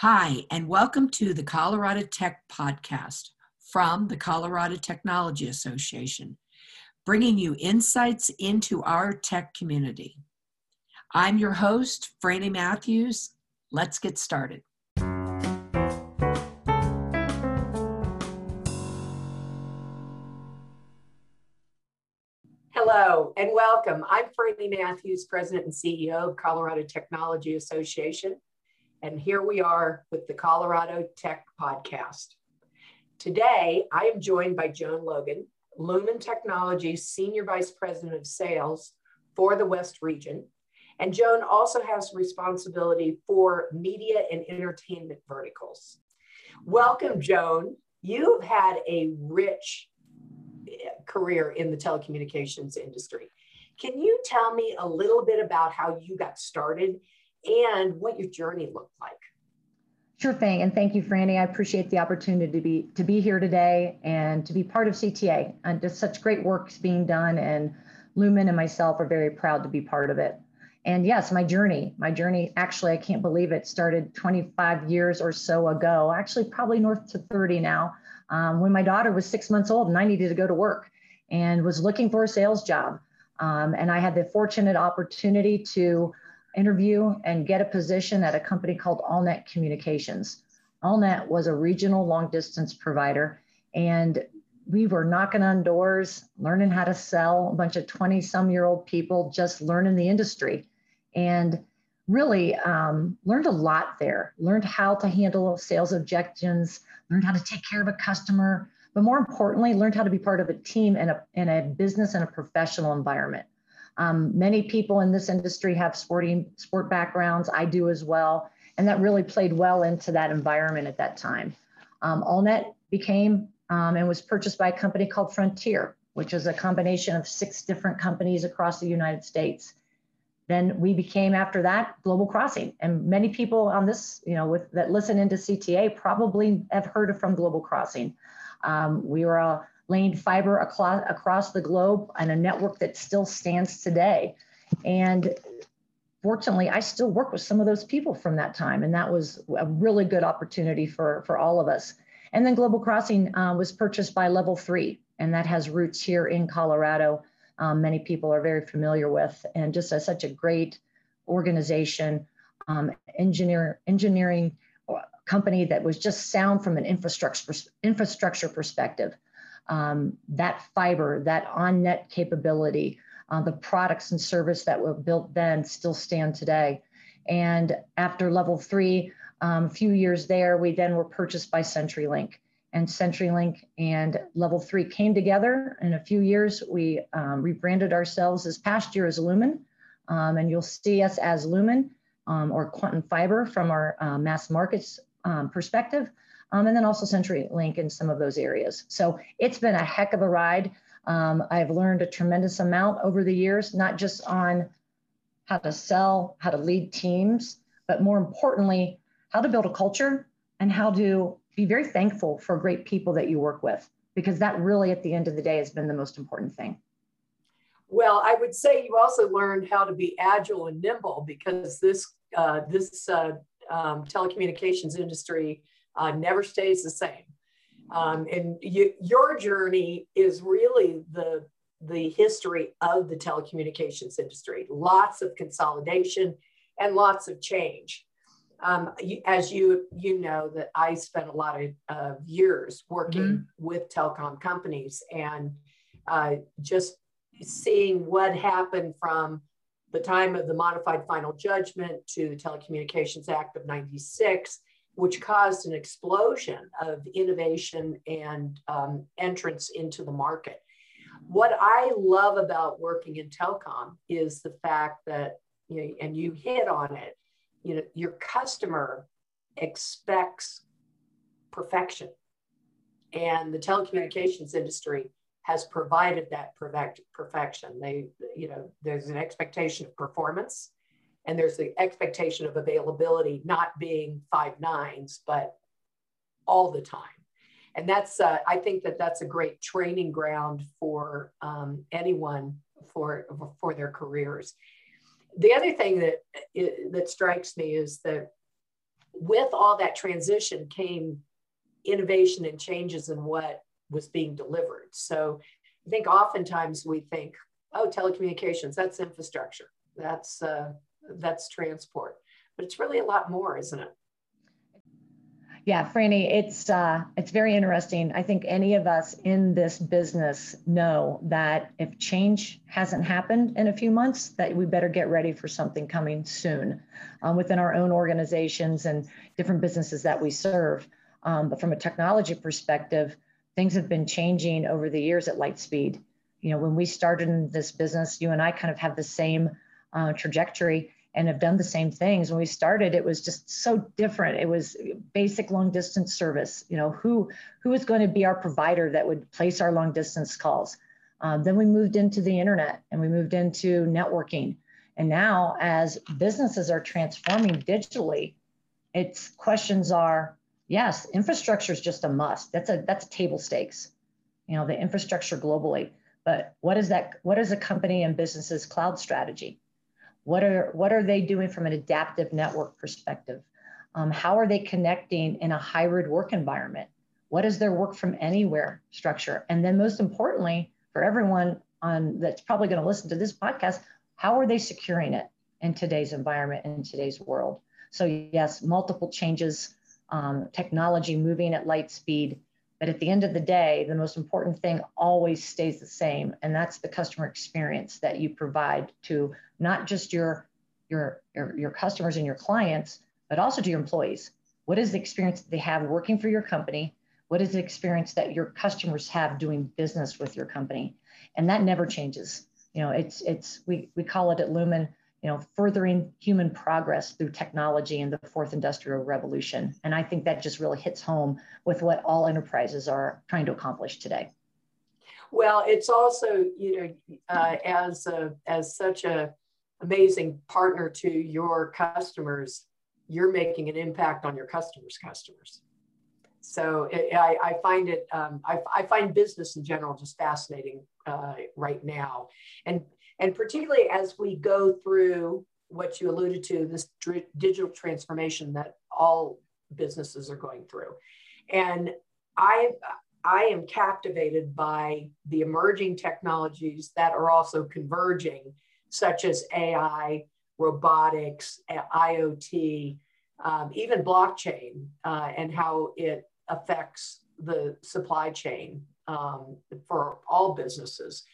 Hi, and welcome to the Colorado Tech Podcast from the Colorado Technology Association, bringing you insights into our tech community. I'm your host, Franny Matthews. Let's get started. Hello and welcome. I'm Franny Matthews, President and CEO of Colorado Technology Association. And here we are with the Colorado Tech Podcast. Today, I am joined by Joan Logan, Lumen Technologies Senior Vice President of Sales for the West Region. And Joan also has responsibility for media and entertainment verticals. Welcome, Joan. You've had a rich eh, career in the telecommunications industry. Can you tell me a little bit about how you got started and what your journey looked like. Sure thing, and thank you, Franny. I appreciate the opportunity to be to be here today and to be part of CTA. And just such great work is being done, and Lumen and myself are very proud to be part of it. And yes, my journey, my journey, actually, I can't believe it started 25 years or so ago. Actually, probably north to 30 now. Um, when my daughter was six months old and I needed to go to work and was looking for a sales job. Um, and I had the fortunate opportunity to interview and get a position at a company called AllNet Communications. AllNet was a regional long distance provider, and we were knocking on doors, learning how to sell, a bunch of 20 some year old people just learning the industry. And really um, learned a lot there, learned how to handle sales objections, learned how to take care of a customer, but more importantly, learned how to be part of a team and a, in a business and a professional environment. Um, many people in this industry have sporting sport backgrounds. I do as well, and that really played well into that environment at that time. Um, AllNet became um, and was purchased by a company called Frontier, which is a combination of six different companies across the United States. Then we became after that Global Crossing, and many people on this, you know, with that listen into CTA probably have heard from Global Crossing. Um, we were a laying fiber across, across the globe on a network that still stands today. And fortunately, I still work with some of those people from that time. And that was a really good opportunity for, for all of us. And then Global Crossing uh, was purchased by Level 3, and that has roots here in Colorado. Um, many people are very familiar with, and just as such a great organization, um, engineer, engineering uh, company that was just sound from an infrastructure, infrastructure perspective um, that fiber, that on-net capability, uh, the products and service that were built then still stand today. And after level three, um, a few years there, we then were purchased by CenturyLink. And CenturyLink and Level 3 came together. In a few years, we um, rebranded ourselves as past year as Lumen. Um, and you'll see us as Lumen um, or Quantum Fiber from our uh, mass markets um, perspective um, and then also CenturyLink in some of those areas. So it's been a heck of a ride. Um, I've learned a tremendous amount over the years, not just on how to sell, how to lead teams, but more importantly, how to build a culture and how to be very thankful for great people that you work with, because that really, at the end of the day, has been the most important thing. Well, I would say you also learned how to be agile and nimble because this uh, this uh, um, telecommunications industry uh, never stays the same. Um, and you, your journey is really the the history of the telecommunications industry. Lots of consolidation and lots of change. Um, you, as you you know that I spent a lot of uh, years working mm-hmm. with telecom companies and uh, just seeing what happened from the time of the modified final judgment to the Telecommunications Act of 96 which caused an explosion of innovation and um, entrance into the market. What I love about working in telecom is the fact that, you know, and you hit on it, you know, your customer expects perfection. And the telecommunications industry has provided that perfection. They, you know, there's an expectation of performance and there's the expectation of availability not being five nines but all the time. And that's uh, i think that that's a great training ground for um, anyone for for their careers. The other thing that that strikes me is that with all that transition came innovation and changes in what was being delivered. So I think oftentimes we think, oh, telecommunications, that's infrastructure, that's uh, that's transport, but it's really a lot more, isn't it? Yeah, Franny, it's uh, it's very interesting. I think any of us in this business know that if change hasn't happened in a few months, that we better get ready for something coming soon um, within our own organizations and different businesses that we serve. Um, but from a technology perspective, things have been changing over the years at Lightspeed. You know, when we started in this business, you and I kind of have the same uh, trajectory and have done the same things. When we started, it was just so different. It was basic long distance service. You know, who who was going to be our provider that would place our long distance calls? Um, then we moved into the internet and we moved into networking. And now, as businesses are transforming digitally, its questions are yes, infrastructure is just a must. That's a that's table stakes. You know, the infrastructure globally. But what is that? What is a company and business's cloud strategy? What are what are they doing from an adaptive network perspective? Um, how are they connecting in a hybrid work environment? What is their work from anywhere structure? And then most importantly, for everyone on that's probably going to listen to this podcast, how are they securing it in today's environment in today's world? So yes, multiple changes um, technology moving at light speed. But at the end of the day, the most important thing always stays the same, and that's the customer experience that you provide to not just your your your, your customers and your clients, but also to your employees. What is the experience that they have working for your company? What is the experience that your customers have doing business with your company? And that never changes. You know, it's it's we we call it at Lumen you know, furthering human progress through technology and the fourth industrial revolution. And I think that just really hits home with what all enterprises are trying to accomplish today. Well, it's also, you know, uh, as a, as such a amazing partner to your customers, you're making an impact on your customers' customers. So it, I, I, find it, um, I, I, find business in general just fascinating uh, right now. And and particularly as we go through what you alluded to, this digital transformation that all businesses are going through. And I, I am captivated by the emerging technologies that are also converging, such as AI, robotics, IoT, um, even blockchain, uh, and how it affects the supply chain um, for all businesses.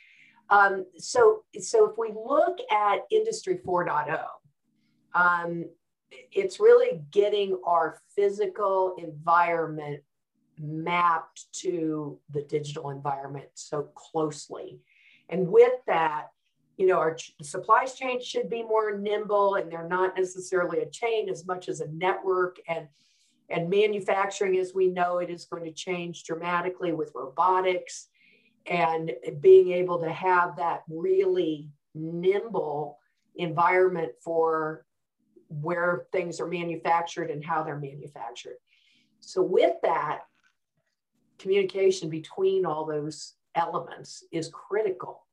Um, so, so if we look at Industry 4.0, um, it's really getting our physical environment mapped to the digital environment so closely. And with that, you know, our supply chain should be more nimble and they're not necessarily a chain as much as a network. And, and manufacturing, as we know it, is going to change dramatically with robotics and being able to have that really nimble environment for where things are manufactured and how they're manufactured. So, with that, communication between all those elements is critical.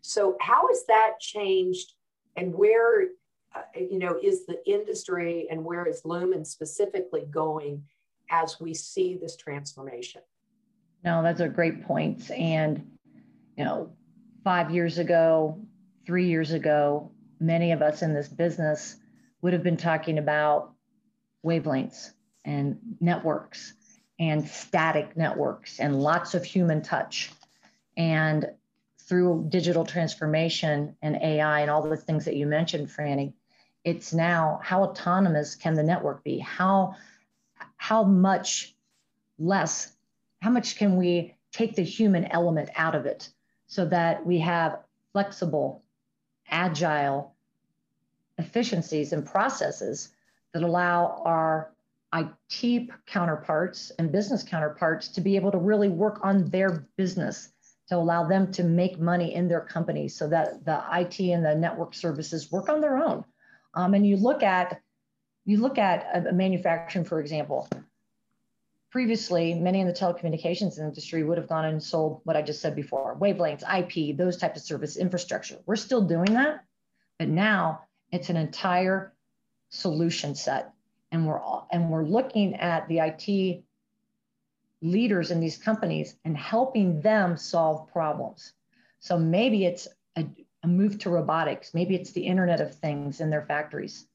So, how has that changed, and where, uh, you know, is the industry and where is Lumen specifically going as we see this transformation? No, that's a great point. And, you know, five years ago, three years ago, many of us in this business would have been talking about wavelengths and networks and static networks and lots of human touch. And through digital transformation and AI and all the things that you mentioned, Franny, it's now how autonomous can the network be? How how much less how much can we take the human element out of it so that we have flexible, agile efficiencies and processes that allow our IT counterparts and business counterparts to be able to really work on their business to allow them to make money in their company so that the IT and the network services work on their own. Um, and you look at you look at a, manufacturing, for example, previously, many in the telecommunications industry would have gone and sold what I just said before wavelengths, IP, those type of service infrastructure. We're still doing that, but now it's an entire solution set. and we're all, and we're looking at the IT leaders in these companies and helping them solve problems. So maybe it's a, a move to robotics, maybe it's the Internet of Things in their factories.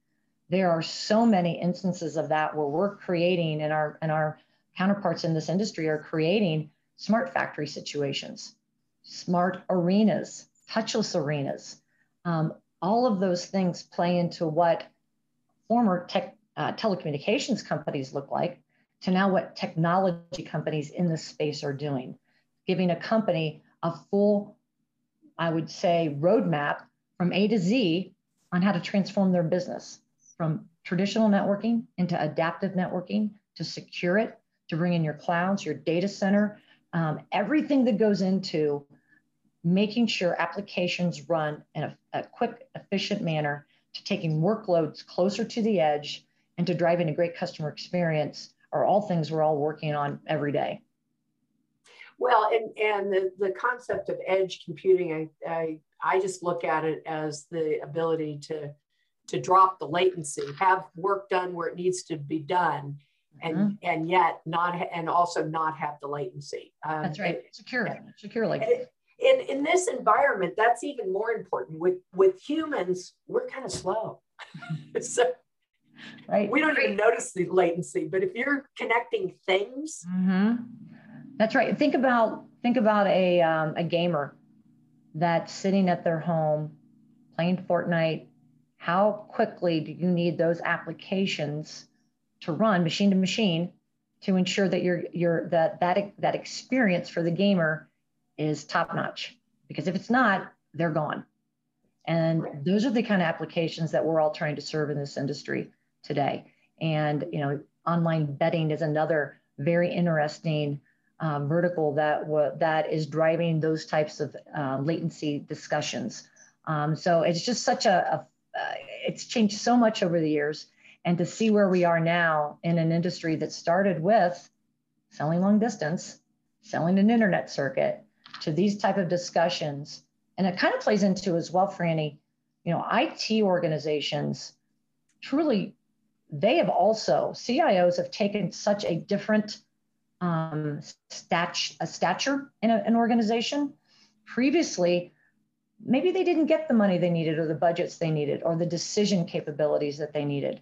There are so many instances of that where we're creating in our and our counterparts in this industry are creating smart factory situations, smart arenas, touchless arenas. Um, all of those things play into what former tech, uh, telecommunications companies look like to now what technology companies in this space are doing, giving a company a full, I would say, roadmap from A to Z on how to transform their business from traditional networking into adaptive networking to secure it, to bring in your clouds, your data center, um, everything that goes into making sure applications run in a, a quick, efficient manner to taking workloads closer to the edge and to driving a great customer experience are all things we're all working on every day. Well, and, and the, the concept of edge computing, I, I, I just look at it as the ability to, to drop the latency, have work done where it needs to be done, and mm-hmm. and yet not and also not have the latency. Um, that's right. Secure, securely. in in this environment, that's even more important. With with humans, we're kind of slow. so right. we don't even notice the latency. But if you're connecting things, mm-hmm. that's right. Think about think about a um, a gamer that's sitting at their home playing Fortnite. How quickly do you need those applications to run machine to machine to ensure that your your that that that experience for the gamer is top notch? Because if it's not, they're gone. And those are the kind of applications that we're all trying to serve in this industry today. And you know, online betting is another very interesting um, vertical that w- that is driving those types of uh, latency discussions. Um, so it's just such a, a uh, it's changed so much over the years, and to see where we are now in an industry that started with selling long distance, selling an internet circuit, to these type of discussions, and it kind of plays into as well, Franny. You know, IT organizations truly they have also CIOs have taken such a different um, a stature in a, an organization. Previously, maybe they didn't get the money they needed or the budgets they needed or the decision capabilities that they needed.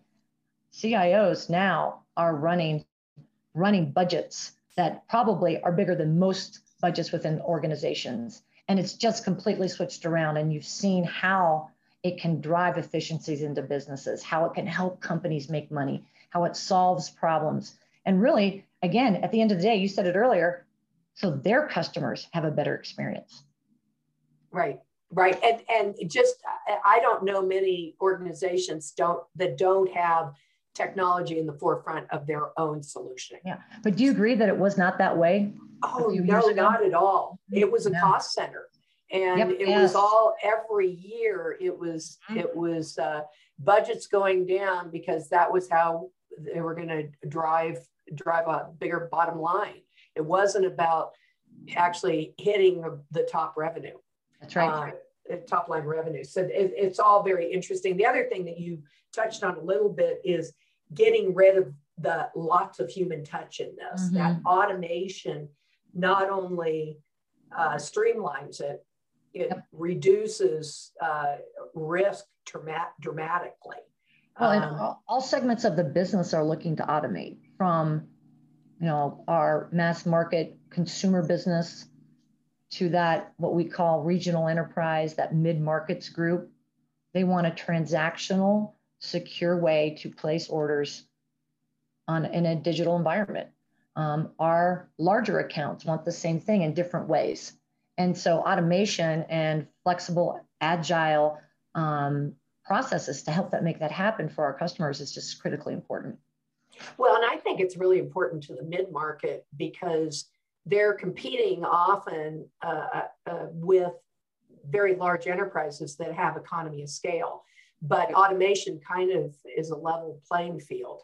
CIOs now are running running budgets that probably are bigger than most budgets within organizations. And it's just completely switched around. And you've seen how it can drive efficiencies into businesses, how it can help companies make money, how it solves problems. And really, again, at the end of the day, you said it earlier, so their customers have a better experience. Right. Right. And and just I don't know many organizations don't that don't have technology in the forefront of their own solution. Yeah. But do you agree that it was not that way? Oh no, not at all. It was a no. cost center and yep, it yes. was all every year it was mm-hmm. it was uh, budgets going down because that was how they were going to drive drive a bigger bottom line it wasn't about actually hitting the top revenue that's right uh, top line revenue so it, it's all very interesting the other thing that you touched on a little bit is getting rid of the lots of human touch in this mm-hmm. that automation not only uh, streamlines it it yep. reduces uh, risk dramatically. Well, and um, all, all segments of the business are looking to automate from, you know, our mass market consumer business to that what we call regional enterprise, that mid markets group. They want a transactional, secure way to place orders on in a digital environment. Um, our larger accounts want the same thing in different ways. And so automation and flexible, agile um, processes to help that make that happen for our customers is just critically important. Well, and I think it's really important to the mid market because they're competing often uh, uh, with very large enterprises that have economy of scale. But automation kind of is a level playing field.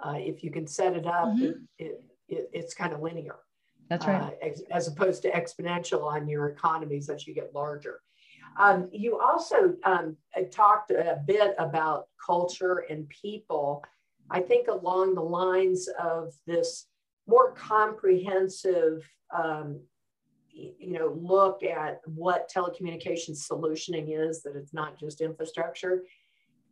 Uh, if you can set it up, mm-hmm. it, it, it's kind of linear. That's right. Uh, as, as, opposed to exponential on your economies as you get larger. Um, you also um, talked a bit about culture and people. I think along the lines of this more comprehensive, um, you know, look at what telecommunications solutioning is, that it's not just infrastructure,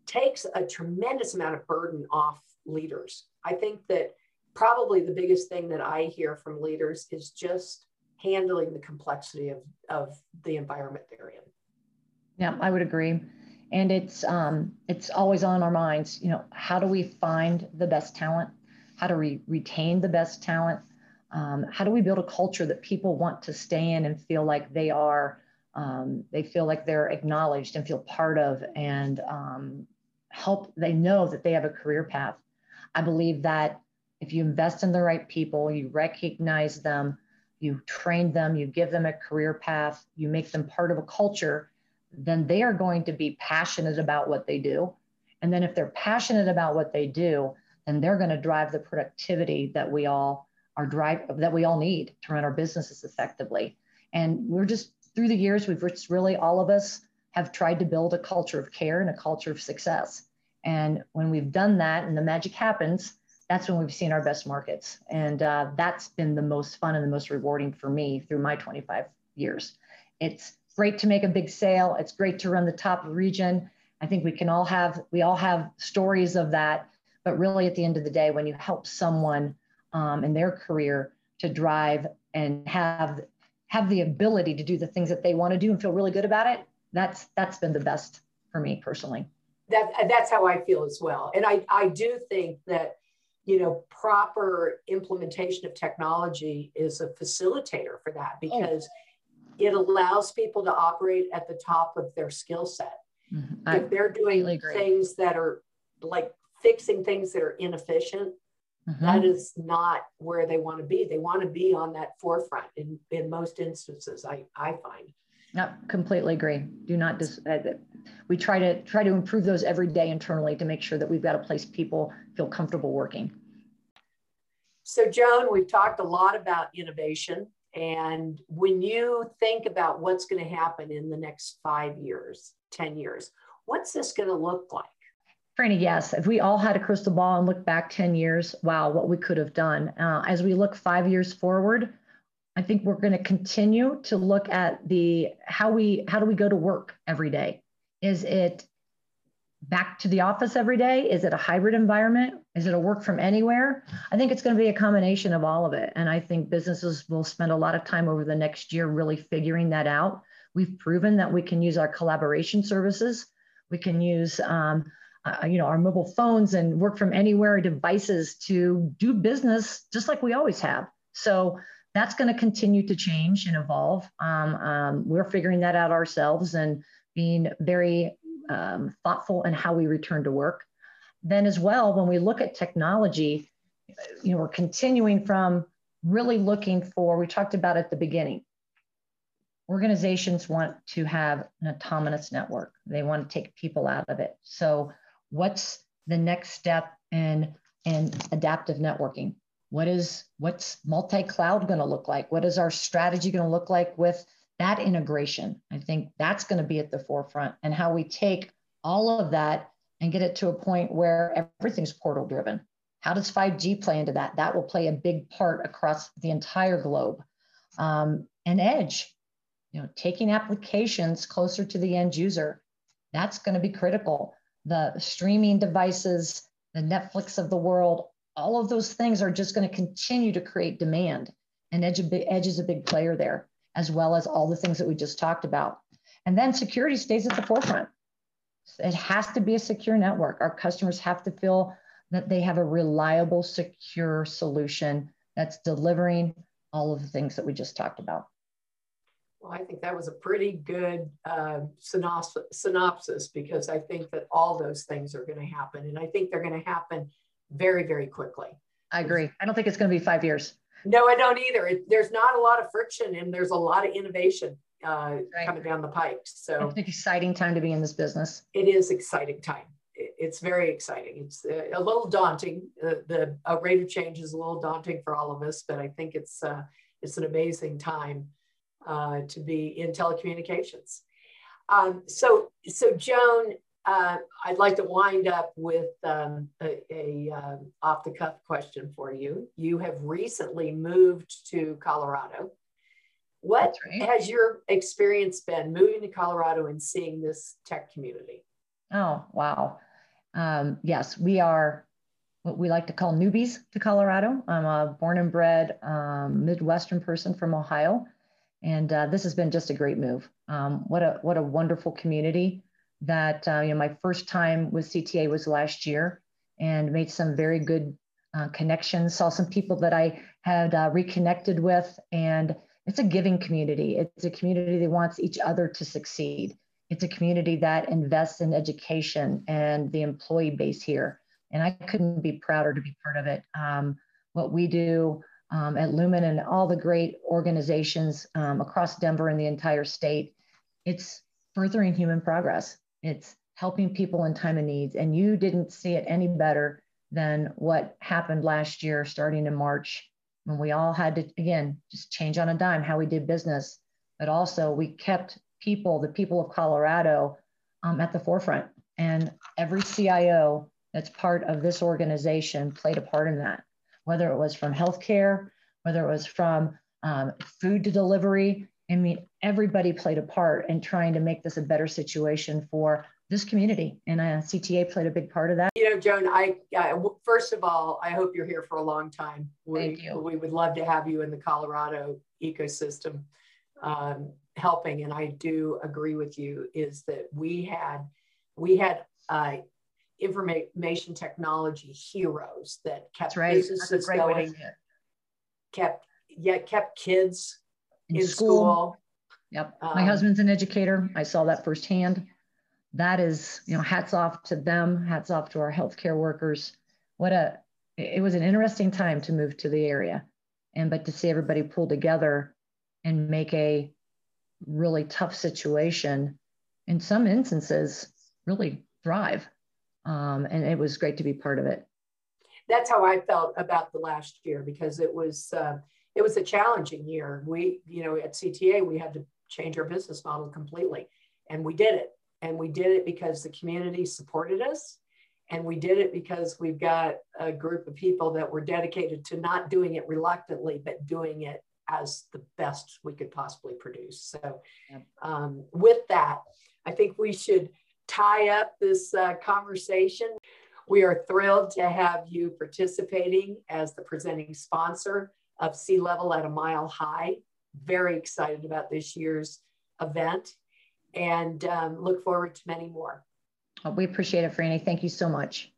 takes a tremendous amount of burden off leaders. I think that probably the biggest thing that I hear from leaders is just handling the complexity of, of the environment they're in. Yeah, I would agree. And it's um, it's always on our minds. You know, how do we find the best talent? How do we retain the best talent? Um, how do we build a culture that people want to stay in and feel like they are, um, they feel like they're acknowledged and feel part of, and um, help? They know that they have a career path. I believe that if you invest in the right people, you recognize them, you train them, you give them a career path, you make them part of a culture, then they are going to be passionate about what they do. And then if they're passionate about what they do, then they're going to drive the productivity that we all are drive that we all need to run our businesses effectively. And we're just through the years, we've just really all of us have tried to build a culture of care and a culture of success. And when we've done that and the magic happens, that's when we've seen our best markets. And uh, that's been the most fun and the most rewarding for me through my 25 years. It's great to make a big sale. It's great to run the top region. I think we can all have, we all have stories of that. But really, at the end of the day, when you help someone um, in their career to drive and have have the ability to do the things that they want to do and feel really good about it, that's that's been the best for me personally. That that's how I feel as well. And I I do think that you know, proper implementation of technology is a facilitator for that oh. because oh. it allows people to operate at the top of their skill set. Mm-hmm. If they're doing things that are like fixing things that are inefficient, mm-hmm. that is not where they want to be. They want to be on that forefront in, in most instances, I, I find. Yep, completely agree. Do not dis- uh, we try to try to improve those every day internally to make sure that we've got a place people feel comfortable working. So Joan, we've talked a lot about innovation and when you think about what's going to happen in the next 5 years, 10 years, what's this going to look like? Franny, yes. If we all had a crystal ball and look back 10 years, wow, what we could have done. Uh, as we look five years forward, I think we're going to continue to look at the how we how do we go to work every day? Is it back to the office every day? Is it a hybrid environment? Is it a work from anywhere? I think it's going to be a combination of all of it. And I think businesses will spend a lot of time over the next year really figuring that out. We've proven that we can use our collaboration services. We can use um, uh, you know our mobile phones and work from anywhere devices to do business just like we always have. So that's going to continue to change and evolve. Um, um, we're figuring that out ourselves and being very um, thoughtful in how we return to work. Then, as well, when we look at technology, you know, we're continuing from really looking for, we talked about at the beginning, organizations want to have an autonomous network. They want to take people out of it. So, what's the next step in, in adaptive networking? What is what's multi-cloud going to look like? What is our strategy going to look like with that integration? I think that's going to be at the forefront and how we take all of that and get it to a point where everything's portal driven. How does 5G play into that? That will play a big part across the entire globe. Um, and edge, you know, taking applications closer to the end user, that's going to be critical. The streaming devices, the Netflix of the world, all of those things are just going to continue to create demand. And Edge, Edge is a big player there, as well as all the things that we just talked about. And then security stays at the forefront. It has to be a secure network. Our customers have to feel that they have a reliable, secure solution that's delivering all of the things that we just talked about. Well, I think that was a pretty good uh, synopsis, synopsis because I think that all those things are going to happen. And I think they're going to happen very, very quickly. I agree. I don't think it's going to be five years. No, I don't either. It, there's not a lot of friction and there's a lot of innovation uh, right. coming down the pike. So it's an exciting time to be in this business. It is exciting time. it's very exciting. It's uh, a little daunting. Uh, the rate of change is a little daunting for all of us, but I think it's uh, it's an amazing time uh, to be in telecommunications. Um, so, so Joan, uh, I'd like to wind up with um, a, a uh, off the cuff question for you. You have recently moved to Colorado. What right. has your experience been moving to Colorado and seeing this tech community? Oh, wow. Um, yes, we are what we like to call newbies to Colorado. I'm a born and bred um, Midwestern person from Ohio, and uh, this has been just a great move. Um, what a what a wonderful community that uh, you know my first time with CTA was last year, and made some very good uh, connections. Saw some people that I had uh, reconnected with, and it's a giving community. It's a community that wants each other to succeed. It's a community that invests in education and the employee base here. And I couldn't be prouder to be part of it. Um, what we do um, at Lumen and all the great organizations um, across Denver and the entire state, it's furthering human progress. It's helping people in time of needs. And you didn't see it any better than what happened last year, starting in March, when we all had to, again, just change on a dime how we did business. But also, we kept people, the people of Colorado, um, at the forefront. And every CIO that's part of this organization played a part in that, whether it was from healthcare, whether it was from um, food to delivery. I mean, everybody played a part in trying to make this a better situation for this community, and uh, CTA played a big part of that. You know, Joan, I uh, first of all, I hope you're here for a long time. We, Thank you. We would love to have you in the Colorado ecosystem. Um, helping and i do agree with you is that we had we had uh, information technology heroes that kept right. businesses going kept yeah kept kids in, in school. school. yep um, my husband's an educator i saw that firsthand that is you know hats off to them hats off to our healthcare workers what a it was an interesting time to move to the area and but to see everybody pull together and make a really tough situation, in some instances, really thrive. Um, and it was great to be part of it. That's how I felt about the last year because it was uh, it was a challenging year. We, you know, at CTA we had to change our business model completely, and we did it. And we did it because the community supported us, and we did it because we've got a group of people that were dedicated to not doing it reluctantly, but doing it as the best we could possibly produce. So, um, with that, I think we should tie up this uh, conversation. We are thrilled to have you participating as the presenting sponsor of Sea Level at a Mile High. Very excited about this year's event and um, look forward to many more. We appreciate it, Franny. Thank you so much.